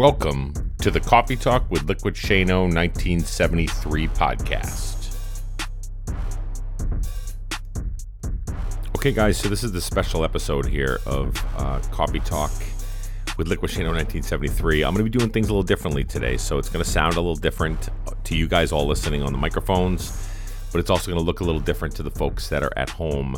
Welcome to the Coffee Talk with Liquid Shano 1973 podcast. Okay, guys, so this is the special episode here of uh, Coffee Talk with Liquid Shano 1973. I'm going to be doing things a little differently today, so it's going to sound a little different to you guys all listening on the microphones, but it's also going to look a little different to the folks that are at home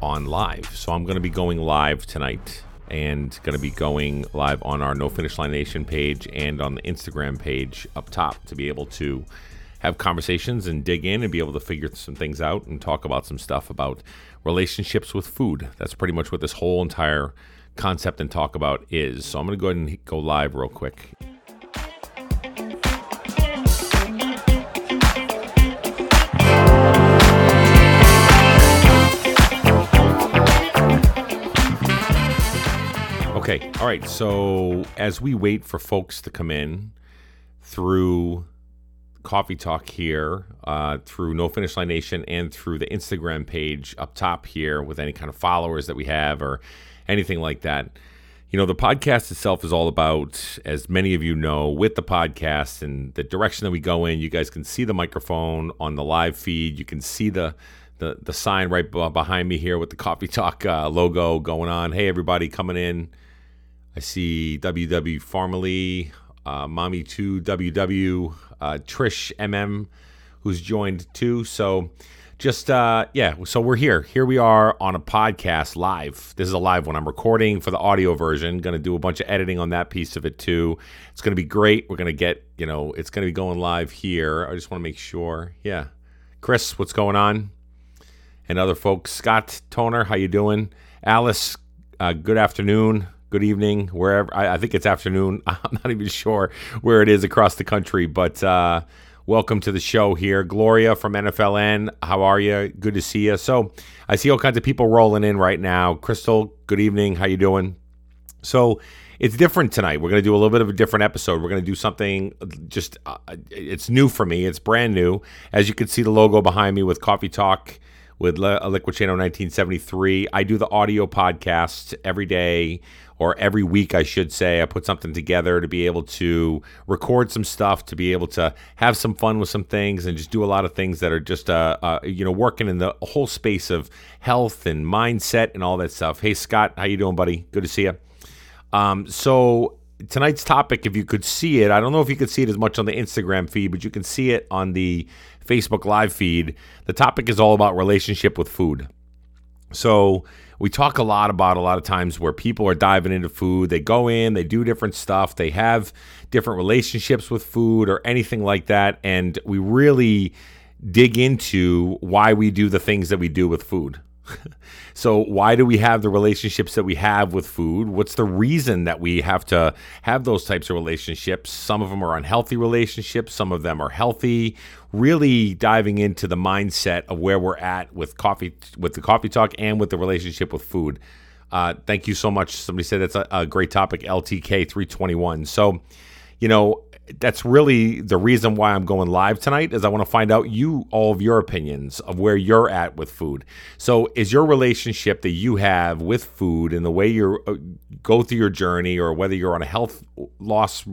on live. So I'm going to be going live tonight and going to be going live on our No Finish Line Nation page and on the Instagram page up top to be able to have conversations and dig in and be able to figure some things out and talk about some stuff about relationships with food. That's pretty much what this whole entire concept and talk about is. So I'm going to go ahead and go live real quick. Okay. All right. So as we wait for folks to come in through Coffee Talk here, uh, through No Finish Line Nation, and through the Instagram page up top here with any kind of followers that we have or anything like that. You know, the podcast itself is all about, as many of you know, with the podcast and the direction that we go in. You guys can see the microphone on the live feed. You can see the the, the sign right behind me here with the Coffee Talk uh, logo going on. Hey, everybody coming in I see WW formerly, uh, Mommy2WW, uh, Trish MM, who's joined too. So just, uh, yeah, so we're here. Here we are on a podcast live. This is a live one. I'm recording for the audio version. Going to do a bunch of editing on that piece of it too. It's going to be great. We're going to get, you know, it's going to be going live here. I just want to make sure. Yeah. Chris, what's going on? And other folks. Scott Toner, how you doing? Alice, uh, good afternoon good evening, wherever. I, I, think it's afternoon. I'm not even sure where it is across the country, but uh, welcome to the show here. Gloria from NFLN, how are you? Good to see you. So I see all kinds of people rolling in right now. Crystal, good evening. How you doing? So it's different tonight. We're going to do a little bit of a different episode. We're going to do something just, uh, it's new for me. It's brand new. As you can see the logo behind me with Coffee Talk with Liquid Channel 1973. I do the audio podcast every day or every week, I should say. I put something together to be able to record some stuff, to be able to have some fun with some things, and just do a lot of things that are just, uh, uh, you know, working in the whole space of health and mindset and all that stuff. Hey, Scott, how you doing, buddy? Good to see you. Um, so tonight's topic, if you could see it, I don't know if you could see it as much on the Instagram feed, but you can see it on the Facebook live feed. The topic is all about relationship with food. So we talk a lot about a lot of times where people are diving into food. They go in, they do different stuff, they have different relationships with food or anything like that. And we really dig into why we do the things that we do with food. so, why do we have the relationships that we have with food? What's the reason that we have to have those types of relationships? Some of them are unhealthy relationships, some of them are healthy. Really diving into the mindset of where we're at with coffee, with the coffee talk, and with the relationship with food. Uh, thank you so much. Somebody said that's a, a great topic, LTK 321. So, you know, that's really the reason why I'm going live tonight is I want to find out you all of your opinions of where you're at with food. So is your relationship that you have with food and the way you uh, go through your journey or whether you're on a health loss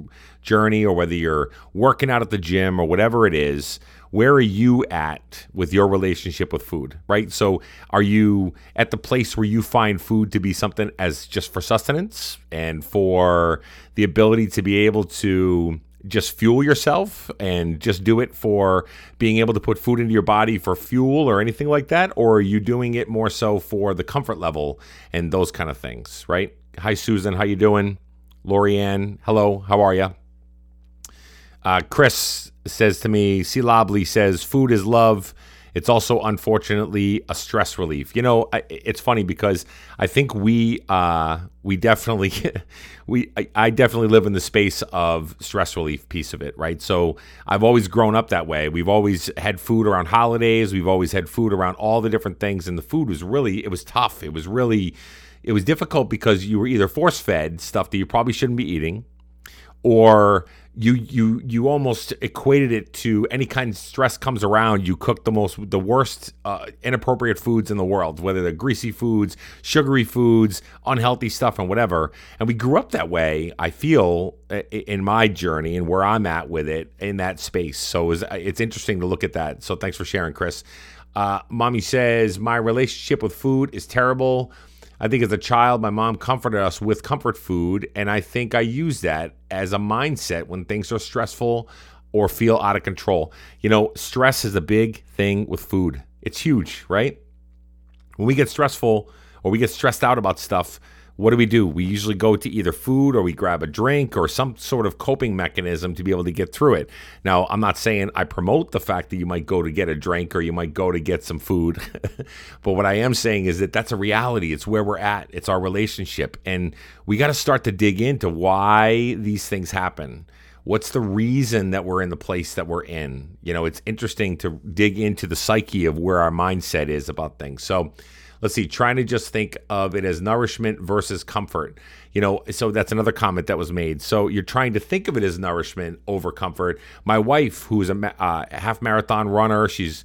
journey or whether you're working out at the gym or whatever it is, where are you at with your relationship with food, right? So, are you at the place where you find food to be something as just for sustenance and for the ability to be able to just fuel yourself and just do it for being able to put food into your body for fuel or anything like that? Or are you doing it more so for the comfort level and those kind of things right? Hi susan. How you doing? Lorianne. Hello. How are you uh, chris says to me c lobley says food is love it's also unfortunately a stress relief. You know, I, it's funny because I think we uh, we definitely we I, I, definitely live in the space of stress relief piece of it, right? So I've always grown up that way. We've always had food around holidays. We've always had food around all the different things, and the food was really it was tough. It was really it was difficult because you were either force fed stuff that you probably shouldn't be eating or you you you almost equated it to any kind of stress comes around you cook the most the worst uh, inappropriate foods in the world whether they're greasy foods sugary foods unhealthy stuff and whatever. And we grew up that way i feel in my journey and where i'm at with it in that space. So it's, it's interesting to look at that. So thanks for sharing chris. Uh, mommy says my relationship with food is terrible I think as a child, my mom comforted us with comfort food, and I think I use that as a mindset when things are stressful or feel out of control. You know, stress is a big thing with food. It's huge, right? When we get stressful or we get stressed out about stuff, what do we do? We usually go to either food or we grab a drink or some sort of coping mechanism to be able to get through it. Now, I'm not saying I promote the fact that you might go to get a drink or you might go to get some food, but what I am saying is that that's a reality. It's where we're at, it's our relationship. And we got to start to dig into why these things happen. What's the reason that we're in the place that we're in? You know, it's interesting to dig into the psyche of where our mindset is about things. So, let's see, trying to just think of it as nourishment versus comfort. You know, so that's another comment that was made. So you're trying to think of it as nourishment over comfort. My wife, who's a uh, half marathon runner, she's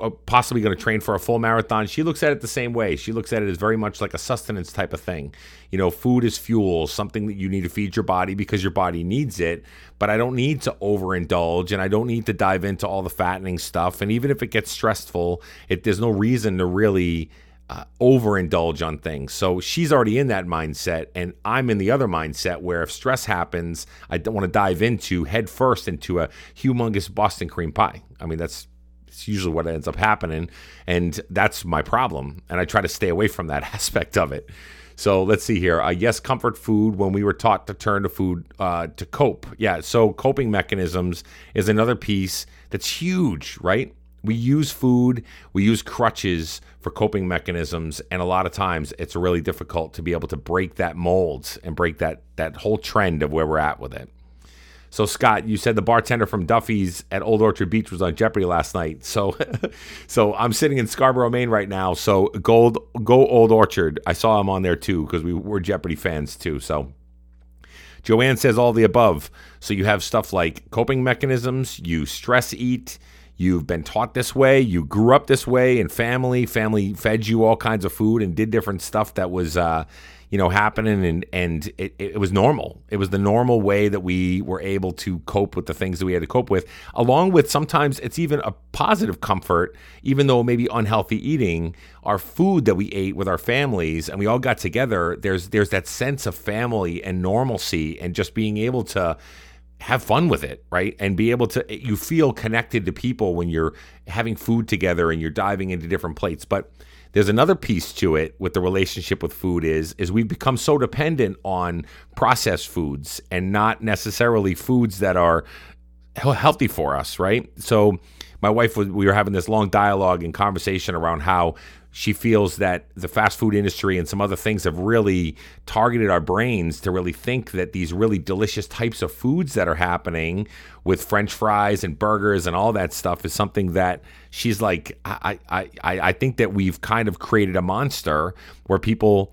uh, possibly going to train for a full marathon, she looks at it the same way. She looks at it as very much like a sustenance type of thing. You know, food is fuel, something that you need to feed your body because your body needs it. But I don't need to overindulge and I don't need to dive into all the fattening stuff. And even if it gets stressful, it, there's no reason to really uh, overindulge on things. So she's already in that mindset, and I'm in the other mindset where if stress happens, I don't want to dive into head first into a humongous Boston cream pie. I mean, that's it's usually what ends up happening, and that's my problem. And I try to stay away from that aspect of it. So let's see here. Uh, yes, comfort food when we were taught to turn to food uh, to cope. Yeah, so coping mechanisms is another piece that's huge, right? We use food, we use crutches for coping mechanisms, and a lot of times it's really difficult to be able to break that mold and break that that whole trend of where we're at with it. So Scott, you said the bartender from Duffy's at Old Orchard Beach was on Jeopardy last night. So so I'm sitting in Scarborough, Maine right now. So gold go Old Orchard. I saw him on there too because we were Jeopardy fans too. So Joanne says all the above. So you have stuff like coping mechanisms, you stress eat, You've been taught this way. You grew up this way in family. Family fed you all kinds of food and did different stuff that was, uh, you know, happening, and and it, it was normal. It was the normal way that we were able to cope with the things that we had to cope with. Along with sometimes it's even a positive comfort, even though maybe unhealthy eating. Our food that we ate with our families, and we all got together. There's there's that sense of family and normalcy, and just being able to have fun with it, right? And be able to, you feel connected to people when you're having food together and you're diving into different plates. But there's another piece to it with the relationship with food is is we've become so dependent on processed foods and not necessarily foods that are healthy for us, right? So my wife was we were having this long dialogue and conversation around how she feels that the fast food industry and some other things have really targeted our brains to really think that these really delicious types of foods that are happening with french fries and burgers and all that stuff is something that she's like I, I, I, I think that we've kind of created a monster where people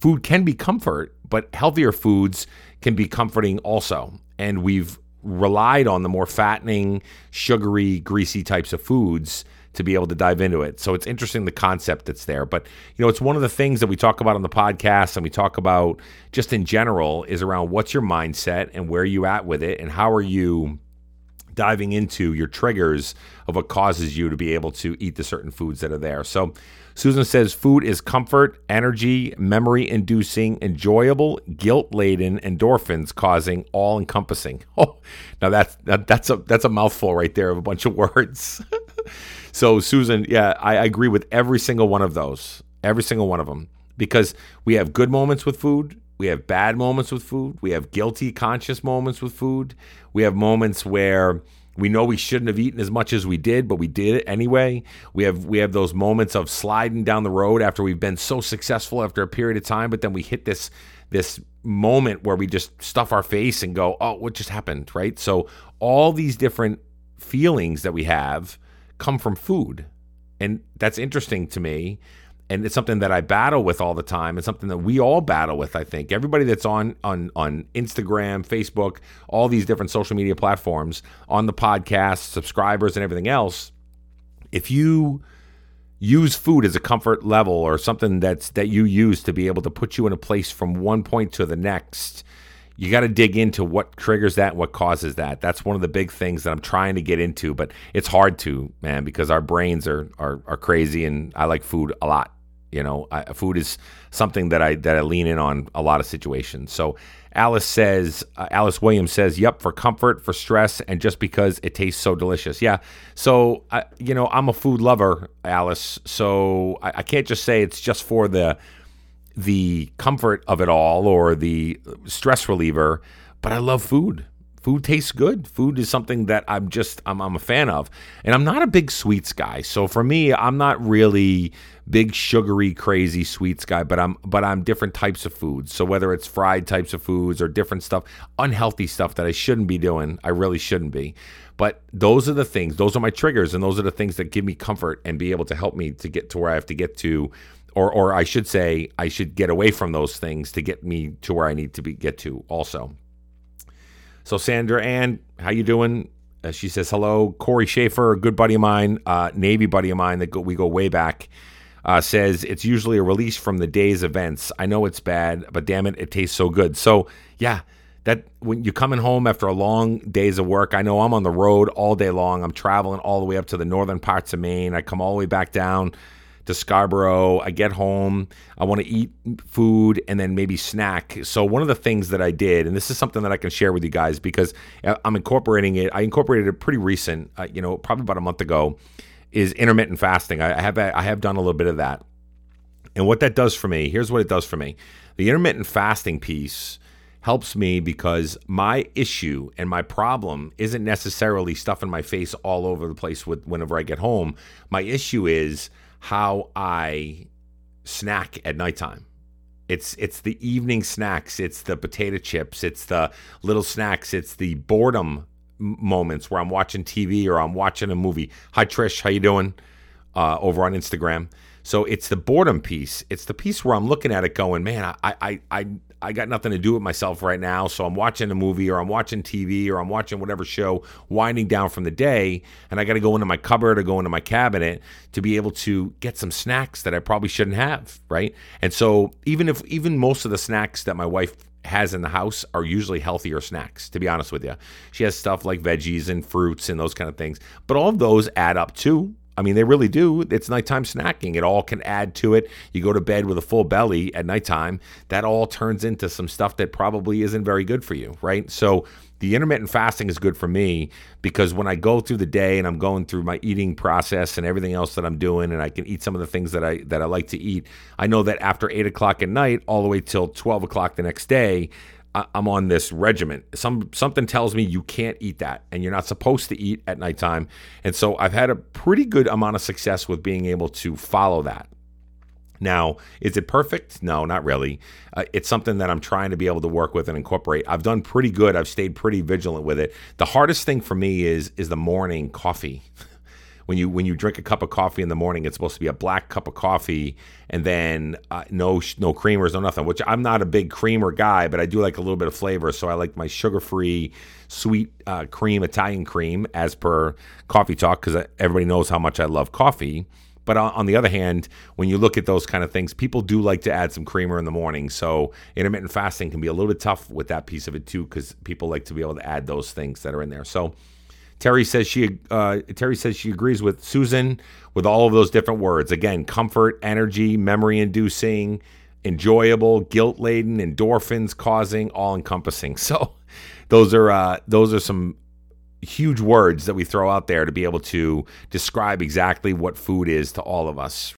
food can be comfort but healthier foods can be comforting also. And we've relied on the more fattening sugary greasy types of foods to be able to dive into it. So it's interesting the concept that's there. But you know, it's one of the things that we talk about on the podcast and we talk about just in general is around what's your mindset and where you at with it and how are you diving into your triggers of what causes you to be able to eat the certain foods that are there. So Susan says food is comfort, energy, memory inducing, enjoyable, guilt laden, endorphins causing, all encompassing. Oh, now that's that, that's a that's a mouthful right there of a bunch of words. So, Susan, yeah, I, I agree with every single one of those, every single one of them, because we have good moments with food. We have bad moments with food. We have guilty, conscious moments with food. We have moments where we know we shouldn't have eaten as much as we did, but we did it anyway. We have we have those moments of sliding down the road after we've been so successful after a period of time, but then we hit this this moment where we just stuff our face and go, "Oh, what just happened?" Right? So all these different feelings that we have come from food. And that's interesting to me. and it's something that I battle with all the time. It's something that we all battle with. I think everybody that's on on on Instagram, Facebook, all these different social media platforms, on the podcast, subscribers, and everything else. If you use food as a comfort level or something that's that you use to be able to put you in a place from one point to the next you got to dig into what triggers that and what causes that that's one of the big things that i'm trying to get into but it's hard to man because our brains are are, are crazy and i like food a lot you know, I, food is something that I that I lean in on a lot of situations. So Alice says, uh, Alice Williams says, "Yep, for comfort, for stress, and just because it tastes so delicious." Yeah. So uh, you know, I'm a food lover, Alice. So I, I can't just say it's just for the the comfort of it all or the stress reliever, but I love food food tastes good. Food is something that I'm just I'm, I'm a fan of, and I'm not a big sweets guy. So for me, I'm not really big sugary crazy sweets guy, but I'm but I'm different types of foods. So whether it's fried types of foods or different stuff, unhealthy stuff that I shouldn't be doing, I really shouldn't be. But those are the things, those are my triggers, and those are the things that give me comfort and be able to help me to get to where I have to get to or or I should say I should get away from those things to get me to where I need to be get to also. So Sandra Ann, how you doing? Uh, she says hello. Corey Schaefer, a good buddy of mine, uh, Navy buddy of mine that go, we go way back, uh, says it's usually a release from the day's events. I know it's bad, but damn it, it tastes so good. So yeah, that when you're coming home after a long days of work, I know I'm on the road all day long. I'm traveling all the way up to the northern parts of Maine. I come all the way back down to Scarborough. I get home, I want to eat food and then maybe snack. So one of the things that I did, and this is something that I can share with you guys because I'm incorporating it. I incorporated it pretty recent, uh, you know, probably about a month ago, is intermittent fasting. I have I have done a little bit of that, and what that does for me. Here's what it does for me. The intermittent fasting piece helps me because my issue and my problem isn't necessarily stuff in my face all over the place with whenever I get home. My issue is how I snack at nighttime. It's it's the evening snacks. It's the potato chips. It's the little snacks. It's the boredom moments where I'm watching TV or I'm watching a movie. Hi Trish, how you doing? Uh, over on Instagram. So it's the boredom piece. It's the piece where I'm looking at it going, man, I I I I got nothing to do with myself right now, so I'm watching a movie or I'm watching TV or I'm watching whatever show, winding down from the day, and I got to go into my cupboard or go into my cabinet to be able to get some snacks that I probably shouldn't have, right? And so even if even most of the snacks that my wife has in the house are usually healthier snacks, to be honest with you. She has stuff like veggies and fruits and those kind of things. But all of those add up too I mean, they really do. It's nighttime snacking. It all can add to it. You go to bed with a full belly at nighttime. That all turns into some stuff that probably isn't very good for you, right? So the intermittent fasting is good for me because when I go through the day and I'm going through my eating process and everything else that I'm doing, and I can eat some of the things that I that I like to eat, I know that after eight o'clock at night, all the way till twelve o'clock the next day, I'm on this regimen. Some something tells me you can't eat that, and you're not supposed to eat at nighttime. And so I've had a pretty good amount of success with being able to follow that. Now, is it perfect? No, not really. Uh, it's something that I'm trying to be able to work with and incorporate. I've done pretty good. I've stayed pretty vigilant with it. The hardest thing for me is is the morning coffee. when you when you drink a cup of coffee in the morning, it's supposed to be a black cup of coffee and then uh, no no creamers, no nothing. Which I'm not a big creamer guy, but I do like a little bit of flavor. So I like my sugar free sweet uh, cream Italian cream as per Coffee Talk because everybody knows how much I love coffee. But on the other hand, when you look at those kind of things, people do like to add some creamer in the morning. So intermittent fasting can be a little bit tough with that piece of it too, because people like to be able to add those things that are in there. So Terry says she uh, Terry says she agrees with Susan with all of those different words. Again, comfort, energy, memory inducing, enjoyable, guilt laden, endorphins causing, all encompassing. So those are uh, those are some huge words that we throw out there to be able to describe exactly what food is to all of us.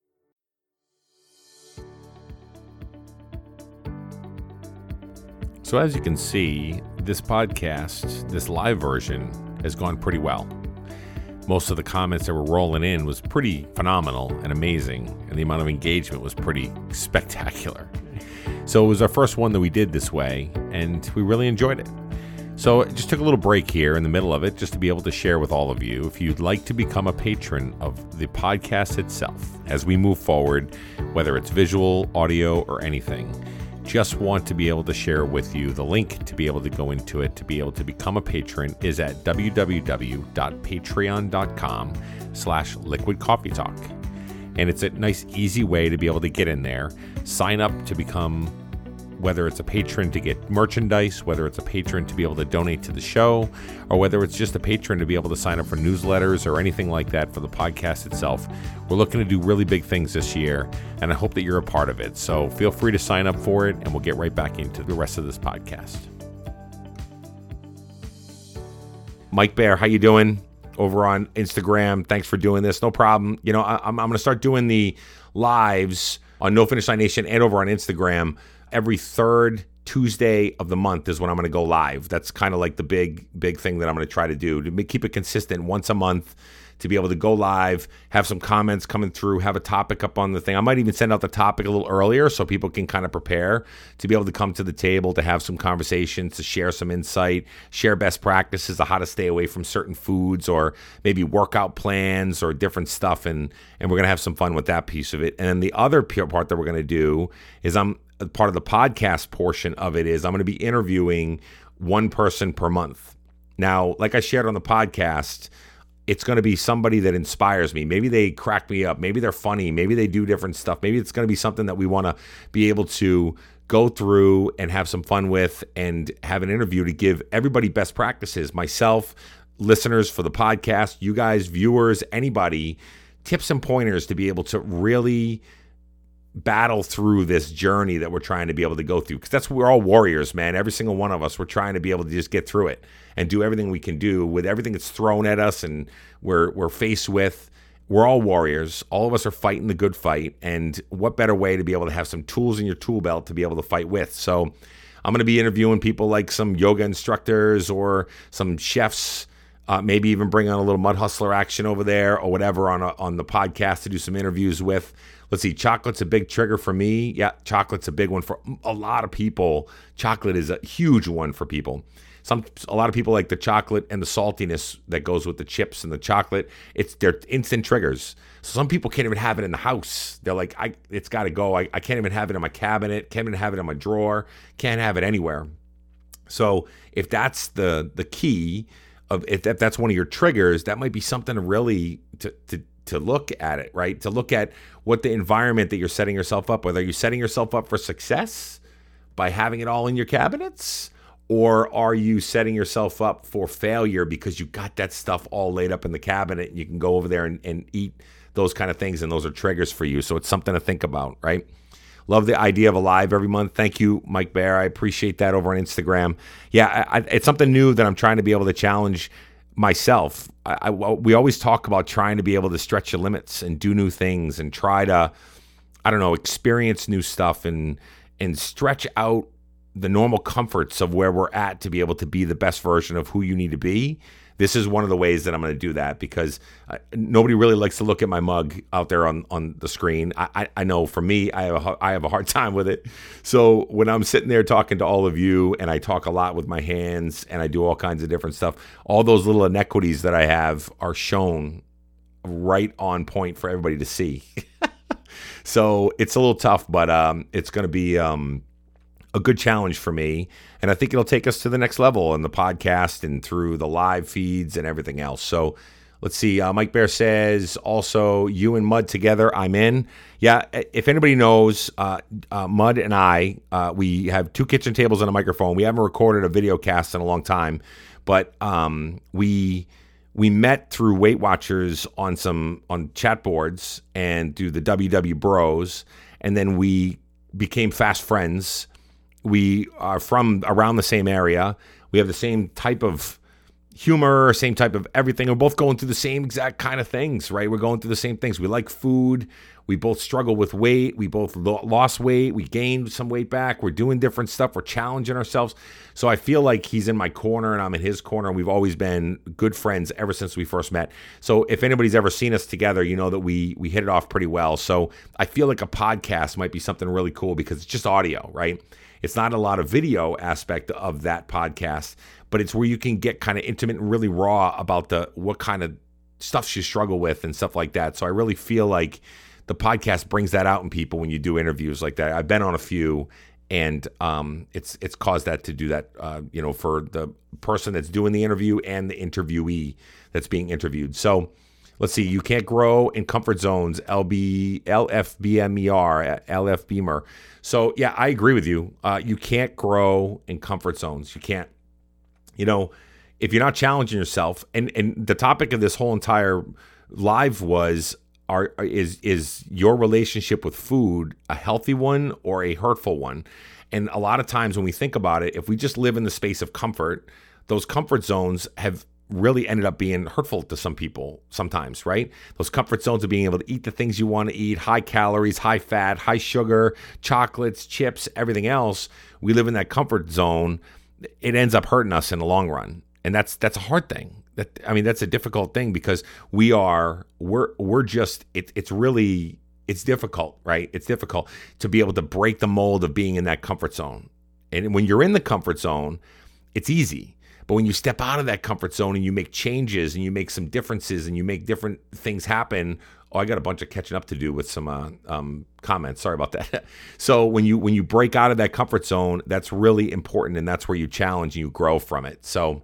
So as you can see, this podcast, this live version has gone pretty well. Most of the comments that were rolling in was pretty phenomenal and amazing, and the amount of engagement was pretty spectacular. So it was our first one that we did this way, and we really enjoyed it. So just took a little break here in the middle of it just to be able to share with all of you if you'd like to become a patron of the podcast itself as we move forward, whether it's visual, audio, or anything. Just want to be able to share with you the link to be able to go into it to be able to become a patron is at www.patreon.com slash liquid coffee talk. And it's a nice, easy way to be able to get in there, sign up to become whether it's a patron to get merchandise, whether it's a patron to be able to donate to the show, or whether it's just a patron to be able to sign up for newsletters or anything like that for the podcast itself. We're looking to do really big things this year, and I hope that you're a part of it. So feel free to sign up for it, and we'll get right back into the rest of this podcast. Mike Bear, how you doing? Over on Instagram. Thanks for doing this. No problem. You know, I, I'm, I'm going to start doing the lives on No Finish Line Nation and over on Instagram every third Tuesday of the month is when I'm going to go live. That's kind of like the big, big thing that I'm going to try to do to keep it consistent once a month to be able to go live, have some comments coming through, have a topic up on the thing. I might even send out the topic a little earlier so people can kind of prepare to be able to come to the table to have some conversations, to share some insight, share best practices how to stay away from certain foods or maybe workout plans or different stuff. And, and we're to have some fun with that piece of it. And then the other part that we're to do is I'm part of the podcast portion of it is I'm going to be interviewing one person per month. Now, like I shared on the podcast, it's going to be somebody that inspires me. Maybe they crack me up. Maybe they're funny. Maybe they do different stuff. Maybe it's going to be something that we want to be able to go through and have some fun with and have an interview to give everybody best practices. Myself, listeners for the podcast, you guys, viewers, anybody, tips and pointers to be able to really battle through this journey that we're trying to be able to go through. Because that's we're all warriors man. Every single one of us we're trying to be able to just get through it and do everything we can do with everything that's thrown at us and we're we're faced with. We're all warriors. All of us are fighting the good fight. And what better way to be able to have some tools in your tool belt to be able to fight with? So i'm going to be interviewing people like some yoga instructors or some chefs uh, maybe even bring on a little mud hustler action over there or whatever on a, on the podcast to do some interviews with Let's see, chocolate's a big trigger for me. Yeah, chocolate's a big one for a lot of people. Chocolate is a huge one for people. Some a lot of people like the chocolate and the saltiness that goes with the chips and the chocolate. It's they're instant triggers. So some people can't even have it in the house. They're like, I it's got to go. I, I can't even have it in my cabinet. Can't even have it in my drawer. Can't have it anywhere. So if that's the the key of if, if that's one of your triggers, that might be something really to to to look at it, right? To look at what the environment that you're setting yourself up with. Are you setting yourself up for success by having it all in your cabinets? Or are you setting yourself up for failure because you got that stuff all laid up in the cabinet and you can go over there and, and eat those kind of things and those are triggers for you. So it's something to think about, right? Love the idea of a live every month. Thank you, Mike Bear. I appreciate that over on Instagram. Yeah, I, it's something new that I'm trying to be able to challenge myself, I, I, we always talk about trying to be able to stretch your limits and do new things and try to, I don't know, experience new stuff and and stretch out the normal comforts of where we're at to be able to be the best version of who you need to be this is one of the ways that I'm going to do that because uh, nobody really likes to look at my mug out there on, on the screen. I, I, I, know for me, I have, a, I have a hard time with it. So when I'm sitting there talking to all of you and I talk a lot with my hands and I do all kinds of different stuff, all those little inequities that I have are shown right on point for everybody to see. so it's a little tough, but um, it's going to be um, a good challenge for me. And I think it'll take us to the next level in the podcast and through the live feeds and everything else. So let's see. Uh, Mike Bear says also, you and Mud together, I'm in. Yeah, if anybody knows, uh, uh, Mud and I, uh, we have two kitchen tables and a microphone. We haven't recorded a video cast in a long time, but um, we we met through Weight Watchers on some on chat boards and do the WW Bros, and then we became fast friends we are from around the same area. We have the same type of humor, same type of everything. We're both going through the same exact kind of things, right? We're going through the same things. We like food. We both struggle with weight. We both lost weight. We gained some weight back. We're doing different stuff. We're challenging ourselves. So I feel like he's in my corner and I'm in his corner. And we've always been good friends ever since we first met. So if anybody's ever seen us together, you know that we we hit it off pretty well. So I feel like a podcast might be something really cool because it's just audio, right? It's not a lot of video aspect of that podcast, but it's where you can get kind of intimate and really raw about the what kind of stuff you struggle with and stuff like that. So I really feel like the podcast brings that out in people when you do interviews like that. I've been on a few and um, it's it's caused that to do that. Uh, you know, for the person that's doing the interview and the interviewee that's being interviewed. So let's see. You can't grow in comfort zones. LB LFBMER. So yeah, I agree with you. Uh, you can't grow in comfort zones. You can't. You know, if you're not challenging yourself, and and the topic of this whole entire live was are is is your relationship with food a healthy one or a hurtful one? And a lot of times when we think about it, if we just live in the space of comfort, those comfort zones have really ended up being hurtful to some people sometimes, right? Those comfort zones of being able to eat the things you want to eat, high calories, high fat, high sugar, chocolates, chips, everything else. We live in that comfort zone. It ends up hurting us in the long run. And that's that's a hard thing. That I mean, that's a difficult thing because we are we're we're just it, it's really it's difficult, right? It's difficult to be able to break the mold of being in that comfort zone. And when you're in the comfort zone, it's easy. But when you step out of that comfort zone and you make changes and you make some differences and you make different things happen, oh, I got a bunch of catching up to do with some uh, um, comments. Sorry about that. so when you when you break out of that comfort zone, that's really important, and that's where you challenge and you grow from it. So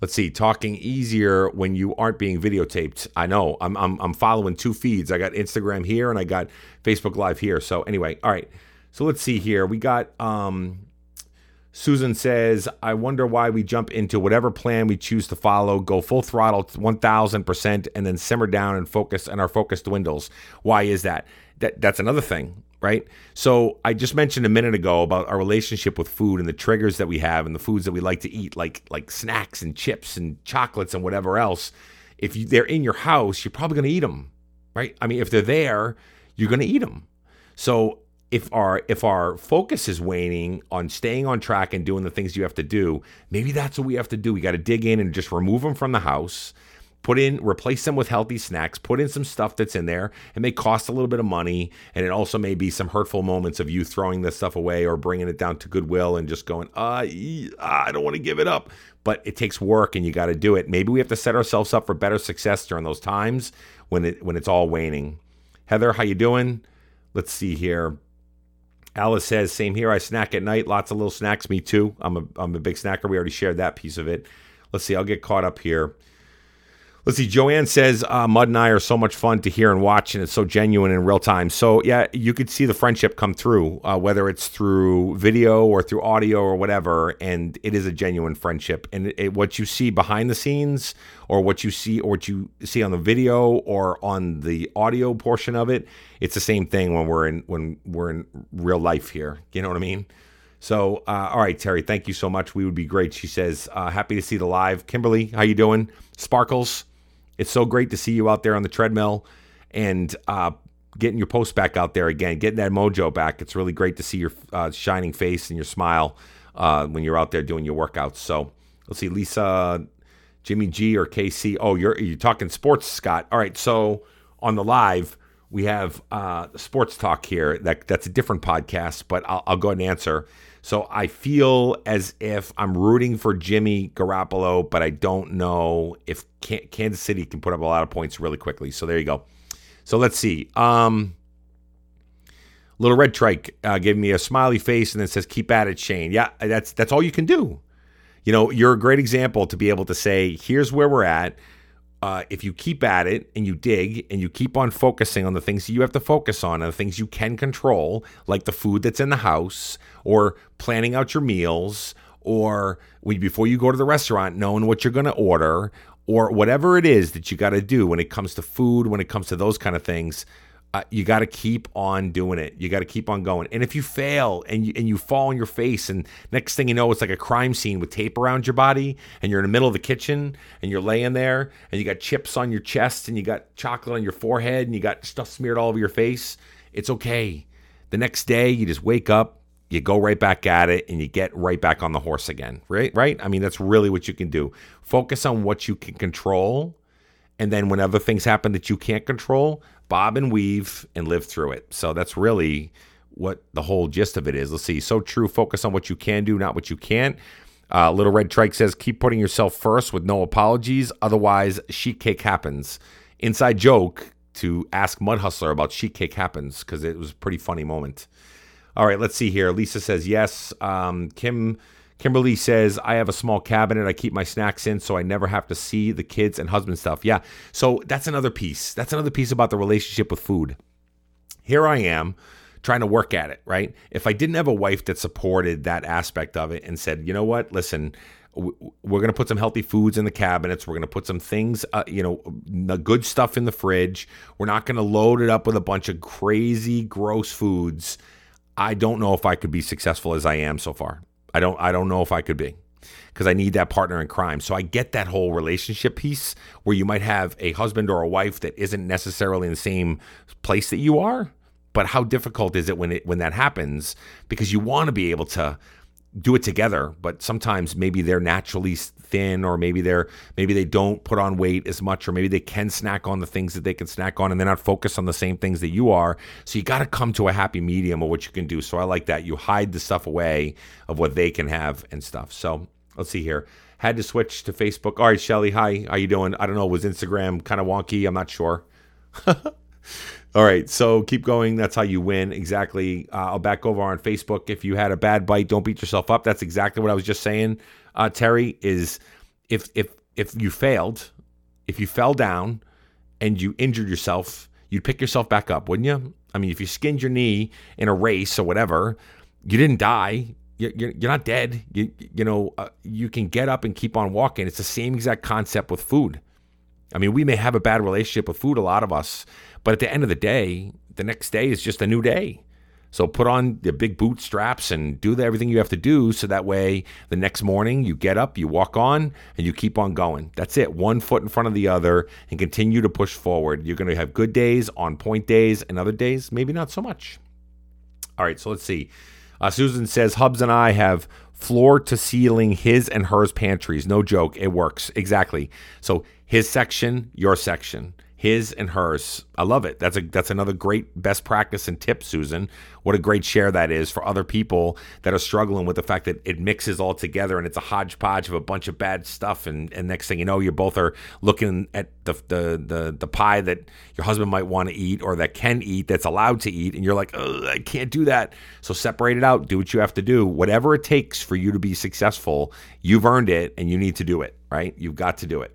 let's see, talking easier when you aren't being videotaped. I know I'm, I'm, I'm following two feeds. I got Instagram here and I got Facebook Live here. So anyway, all right. So let's see here. We got um, Susan says, I wonder why we jump into whatever plan we choose to follow, go full throttle 1000%, and then simmer down and focus, and our focus dwindles. Why is that? that that's another thing right? So I just mentioned a minute ago about our relationship with food and the triggers that we have and the foods that we like to eat, like like snacks and chips and chocolates and whatever else. If you, they're in your house, you're probably going to eat them, right? I mean, if they're there, you're going to eat them. So if our if our focus is waning on staying on track and doing the things you have to do, maybe that's what we have to do. We got to dig in and just remove them from the house put in replace them with healthy snacks put in some stuff that's in there. It may cost a little bit of money and it also may be some hurtful moments of you throwing this stuff away or bringing it down to goodwill and just going uh, i don't want to give it up. But it takes work and you got to do it. Maybe we have to set ourselves up for better success during those times when it when it's all waning. Heather how you doing? Let's see here Alice says, same here. I snack at night. Lots of little snacks. Me too. I'm a, I'm a big snacker. We already shared that piece of it. Let's see. I'll get caught up here. Let's see. Joanne says uh, Mud and I are so much fun to hear and watch, and it's so genuine in real time. So yeah, you could see the friendship come through, uh, whether it's through video or through audio or whatever, and it is a genuine friendship. And it, it, what you see behind the scenes, or what you see, or what you see on the video or on the audio portion of it, it's the same thing when we're in when we're in real life here. You know what I mean? So, uh, all right, Terry, thank you so much. We would be great. She says, uh, happy to see the live. Kimberly, how you doing? Sparkles. It's so great to see you out there on the treadmill and uh, getting your post back out there again, getting that mojo back. It's really great to see your uh, shining face and your smile uh, when you're out there doing your workouts. So let's see, Lisa, Jimmy G, or KC. Oh, you're you're talking sports, Scott. All right, so on the live we have uh, sports talk here. That that's a different podcast, but I'll, I'll go ahead and answer. So I feel as if I'm rooting for Jimmy Garoppolo, but I don't know if Kansas City can put up a lot of points really quickly. So there you go. So let's see. Um, Little Red Trike uh, gave me a smiley face and then says, "Keep at it, Shane." Yeah, that's that's all you can do. You know, you're a great example to be able to say, "Here's where we're at." Uh, if you keep at it and you dig and you keep on focusing on the things you have to focus on and the things you can control, like the food that's in the house or planning out your meals or before you go to the restaurant, knowing what you're going to order or whatever it is that you got to do when it comes to food, when it comes to those kind of things, uh, you got to keep on doing it. You got to keep on going. And if you fail and you, and you fall on your face, and next thing you know, it's like a crime scene with tape around your body, and you're in the middle of the kitchen, and you're laying there, and you got chips on your chest, and you got chocolate on your forehead, and you got stuff smeared all over your face. It's okay. The next day, you just wake up, you go right back at it, and you get right back on the horse again. Right? Right? I mean, that's really what you can do. Focus on what you can control. And then when other things happen that you can't control, bob and weave and live through it. So that's really what the whole gist of it is. Let's see. So true. Focus on what you can do, not what you can't. Uh, Little Red Trike says, keep putting yourself first with no apologies. Otherwise, sheet cake happens. Inside joke to ask Mud Hustler about sheet cake happens because it was a pretty funny moment. All right, let's see here. Lisa says yes. Um, Kim Kimberly says I have a small cabinet I keep my snacks in so I never have to see the kids and husband stuff. Yeah. So that's another piece. That's another piece about the relationship with food. Here I am trying to work at it, right? If I didn't have a wife that supported that aspect of it and said, "You know what? Listen, we're going to put some healthy foods in the cabinets. We're going to put some things, uh, you know, the good stuff in the fridge. We're not going to load it up with a bunch of crazy, gross foods. I don't know if I could be successful as I am so far. I don't I don't know if I could be because I need that partner in crime. So I get that whole relationship piece where you might have a husband or a wife that isn't necessarily in the same place that you are. But how difficult is it when it when that happens? Because you want to be able to do it together, but sometimes maybe they're naturally thin or maybe they're maybe they don't put on weight as much or maybe they can snack on the things that they can snack on and they're not focused on the same things that you are. So you got to come to a happy medium of what you can do. So I like that. You hide the stuff away of what they can have and stuff. So let's see here. Had to switch to Facebook. All right, Shelly, hi. How you doing? I don't know. Was Instagram kind of wonky? I'm not sure. All right, so keep going. That's how you win. Exactly. Uh, I'll back over on Facebook. If you had a bad bite, don't beat yourself up. That's exactly what I was just saying. Uh, Terry is if if if you failed, if you fell down and you injured yourself, you'd pick yourself back up, wouldn't you? I mean, if you skinned your knee in a race or whatever, you didn't die. You're, you're not dead. You, you know, uh, you can get up and keep on walking. It's the same exact concept with food. I mean, we may have a bad relationship with food, a lot of us, but at the end of the day, the next day is just a new day. So put on the big bootstraps and do the, everything you have to do so that way the next morning you get up, you walk on, and you keep on going. That's it. One foot in front of the other and continue to push forward. You're going to have good days, on point days, and other days, maybe not so much. All right, so let's see. Uh, Susan says Hubs and I have floor to ceiling his and hers pantries. No joke, it works. Exactly. So his section, your section his and hers. I love it. That's a that's another great best practice and tip, Susan. What a great share that is for other people that are struggling with the fact that it mixes all together and it's a hodgepodge of a bunch of bad stuff. And, and next thing you know, you both are looking at the the the, the pie that your husband might want to eat or that can eat that's allowed to eat, and you're like, I can't do that. So separate it out. Do what you have to do. Whatever it takes for you to be successful, you've earned it, and you need to do it. Right? You've got to do it.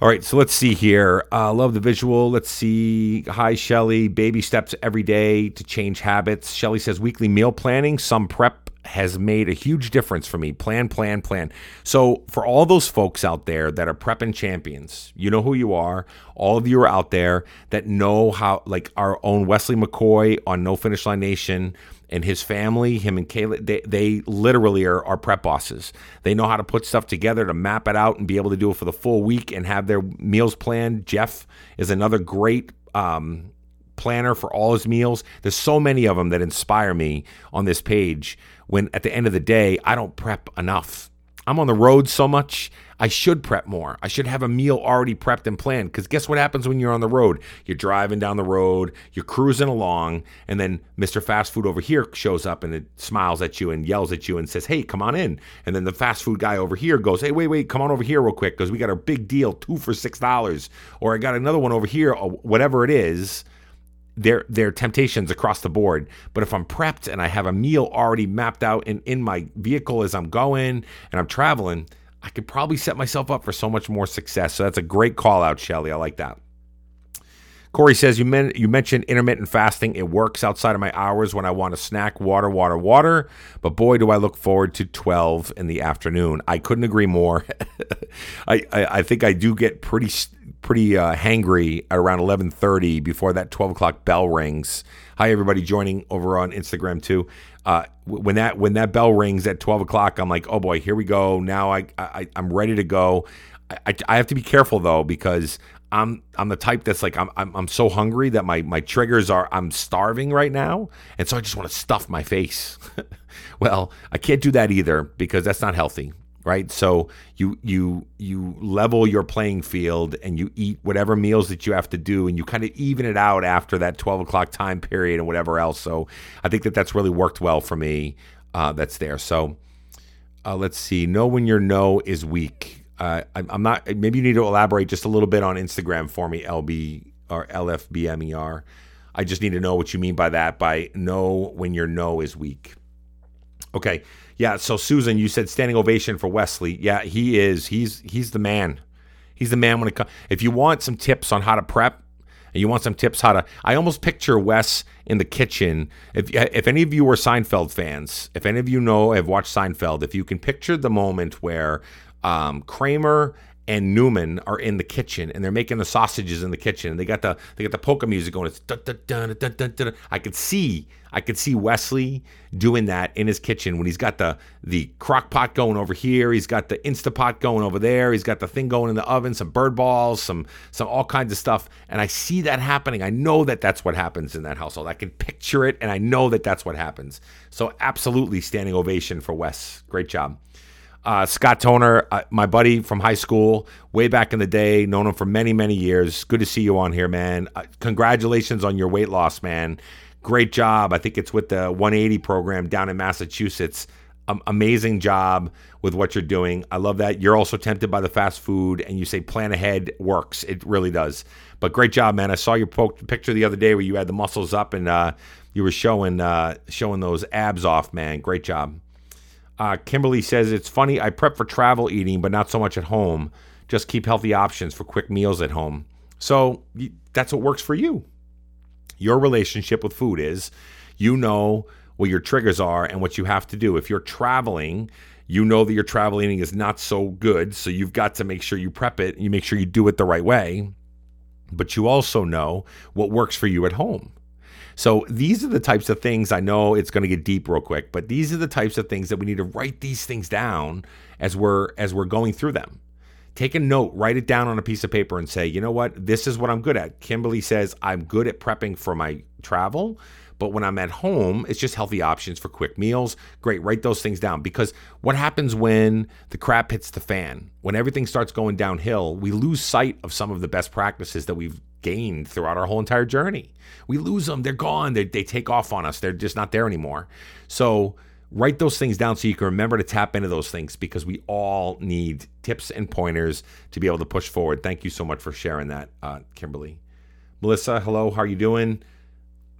All right, so let's see here. Uh, love the visual. Let's see. Hi, Shelly. Baby steps every day to change habits. Shelly says weekly meal planning, some prep has made a huge difference for me. Plan, plan, plan. So, for all those folks out there that are prepping champions, you know who you are. All of you are out there that know how, like our own Wesley McCoy on No Finish Line Nation and his family, him and Kayla, they, they literally are, are prep bosses. They know how to put stuff together to map it out and be able to do it for the full week and have their meals planned. Jeff is another great um, planner for all his meals. There's so many of them that inspire me on this page when at the end of the day, I don't prep enough. I'm on the road so much. I should prep more. I should have a meal already prepped and planned. Because guess what happens when you're on the road? You're driving down the road, you're cruising along, and then Mr. Fast Food over here shows up and it smiles at you and yells at you and says, Hey, come on in. And then the fast food guy over here goes, Hey, wait, wait, come on over here real quick because we got a big deal, two for $6. Or I got another one over here, whatever it is their their temptations across the board. But if I'm prepped and I have a meal already mapped out in, in my vehicle as I'm going and I'm traveling, I could probably set myself up for so much more success. So that's a great call out, Shelly. I like that. Corey says you, men- you mentioned intermittent fasting. It works outside of my hours when I want to snack, water, water, water. But boy, do I look forward to 12 in the afternoon. I couldn't agree more. I, I, I, think I do get pretty pretty uh, hangry around 11:30 before that 12 o'clock bell rings. Hi, everybody joining over on Instagram too. Uh, when that when that bell rings at 12 o'clock, I'm like, oh boy, here we go. Now I, I I'm ready to go. I, I have to be careful though because I'm I'm the type that's like I'm, I'm I'm so hungry that my my triggers are I'm starving right now, and so I just want to stuff my face. well, I can't do that either because that's not healthy. Right? So you you you level your playing field and you eat whatever meals that you have to do, and you kind of even it out after that twelve o'clock time period and whatever else. So I think that that's really worked well for me. Uh, that's there. So uh, let's see. Know when your no is weak. Uh, I, I'm not. Maybe you need to elaborate just a little bit on Instagram for me. LB or LFBMER. I just need to know what you mean by that. By know when your no is weak. Okay. Yeah. So Susan, you said standing ovation for Wesley. Yeah, he is. He's he's the man. He's the man when it comes. If you want some tips on how to prep, and you want some tips how to, I almost picture Wes in the kitchen. If if any of you are Seinfeld fans, if any of you know have watched Seinfeld, if you can picture the moment where um, Kramer and Newman are in the kitchen and they're making the sausages in the kitchen they got the they got the polka music going. It's dun, dun, dun, dun, dun, dun. I could see I could see Wesley doing that in his kitchen when he's got the the crock pot going over here, he's got the Instapot going over there, he's got the thing going in the oven, some bird balls, some some all kinds of stuff, and I see that happening. I know that that's what happens in that household. I can picture it, and I know that that's what happens. So absolutely standing ovation for Wes. Great job. Uh, Scott Toner, uh, my buddy from high school, way back in the day, known him for many, many years. Good to see you on here, man. Uh, congratulations on your weight loss, man. Great job. I think it's with the 180 program down in Massachusetts. Um, amazing job with what you're doing. I love that. You're also tempted by the fast food, and you say plan ahead works. It really does. But great job, man. I saw your picture the other day where you had the muscles up and uh, you were showing uh, showing those abs off, man. Great job. Uh, Kimberly says it's funny. I prep for travel eating, but not so much at home. Just keep healthy options for quick meals at home. So that's what works for you. Your relationship with food is you know what your triggers are and what you have to do. If you're traveling, you know that your travel eating is not so good. So you've got to make sure you prep it you make sure you do it the right way. But you also know what works for you at home. So these are the types of things I know it's going to get deep real quick, but these are the types of things that we need to write these things down as we're as we're going through them. Take a note, write it down on a piece of paper and say, "You know what? This is what I'm good at." Kimberly says, "I'm good at prepping for my travel." But when I'm at home, it's just healthy options for quick meals. Great, write those things down because what happens when the crap hits the fan? When everything starts going downhill, we lose sight of some of the best practices that we've gained throughout our whole entire journey. We lose them, they're gone, they, they take off on us, they're just not there anymore. So, write those things down so you can remember to tap into those things because we all need tips and pointers to be able to push forward. Thank you so much for sharing that, uh, Kimberly. Melissa, hello, how are you doing?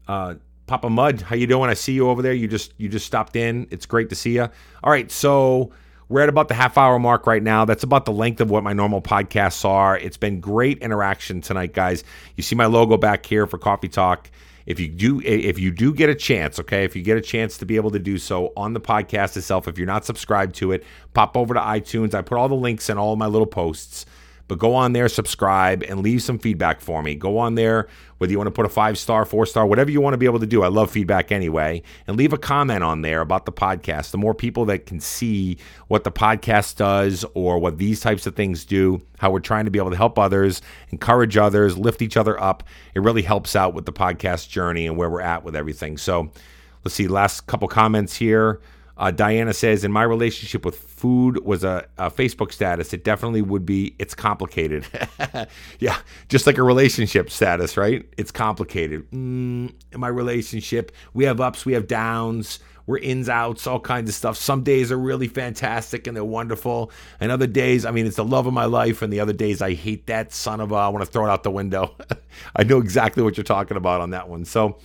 Uh, Papa Mud, how you doing? I see you over there. You just you just stopped in. It's great to see you. All right, so we're at about the half hour mark right now. That's about the length of what my normal podcasts are. It's been great interaction tonight, guys. You see my logo back here for Coffee Talk. If you do if you do get a chance, okay, if you get a chance to be able to do so on the podcast itself, if you're not subscribed to it, pop over to iTunes. I put all the links in all my little posts. But go on there, subscribe, and leave some feedback for me. Go on there, whether you want to put a five star, four star, whatever you want to be able to do. I love feedback anyway. And leave a comment on there about the podcast. The more people that can see what the podcast does or what these types of things do, how we're trying to be able to help others, encourage others, lift each other up, it really helps out with the podcast journey and where we're at with everything. So let's see, last couple comments here. Uh, Diana says, in my relationship with food was a, a, Facebook status. It definitely would be, it's complicated. yeah, just like a relationship status, right? It's complicated. Mm, in my relationship, we have ups, we have downs, we're ins, outs, all kinds of stuff. Some days are really fantastic and they're wonderful. And other days, I mean, it's the love of my life. And the other days, I hate that son of a, I want to throw it out the window. I know exactly what you're talking about on that one. So,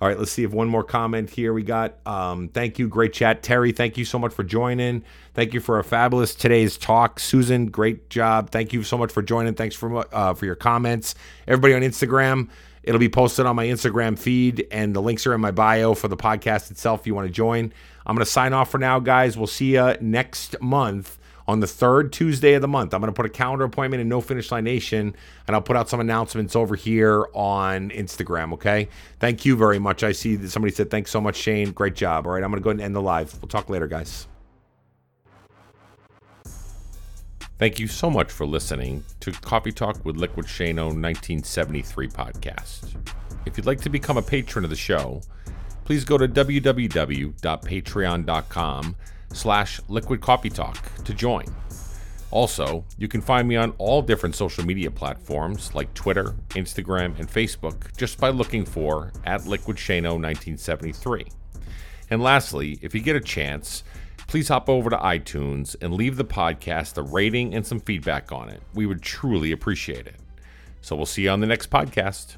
all right, let's see if one more comment here we got. Um, thank you, great chat, Terry. Thank you so much for joining. Thank you for a fabulous today's talk, Susan. Great job. Thank you so much for joining. Thanks for uh, for your comments, everybody on Instagram. It'll be posted on my Instagram feed, and the links are in my bio for the podcast itself. If you want to join, I'm going to sign off for now, guys. We'll see you next month on the third Tuesday of the month. I'm going to put a calendar appointment in No Finish Line Nation, and I'll put out some announcements over here on Instagram. Okay. Thank you very much. I see that somebody said, thanks so much, Shane. Great job. All right. I'm going to go ahead and end the live. We'll talk later, guys. Thank you so much for listening to Coffee Talk with Liquid Shano 1973 podcast. If you'd like to become a patron of the show, please go to www.patreon.com slash liquid coffee talk to join. Also, you can find me on all different social media platforms like Twitter, Instagram, and Facebook just by looking for at Liquid Shano 1973. And lastly, if you get a chance, please hop over to iTunes and leave the podcast a rating and some feedback on it. We would truly appreciate it. So we'll see you on the next podcast.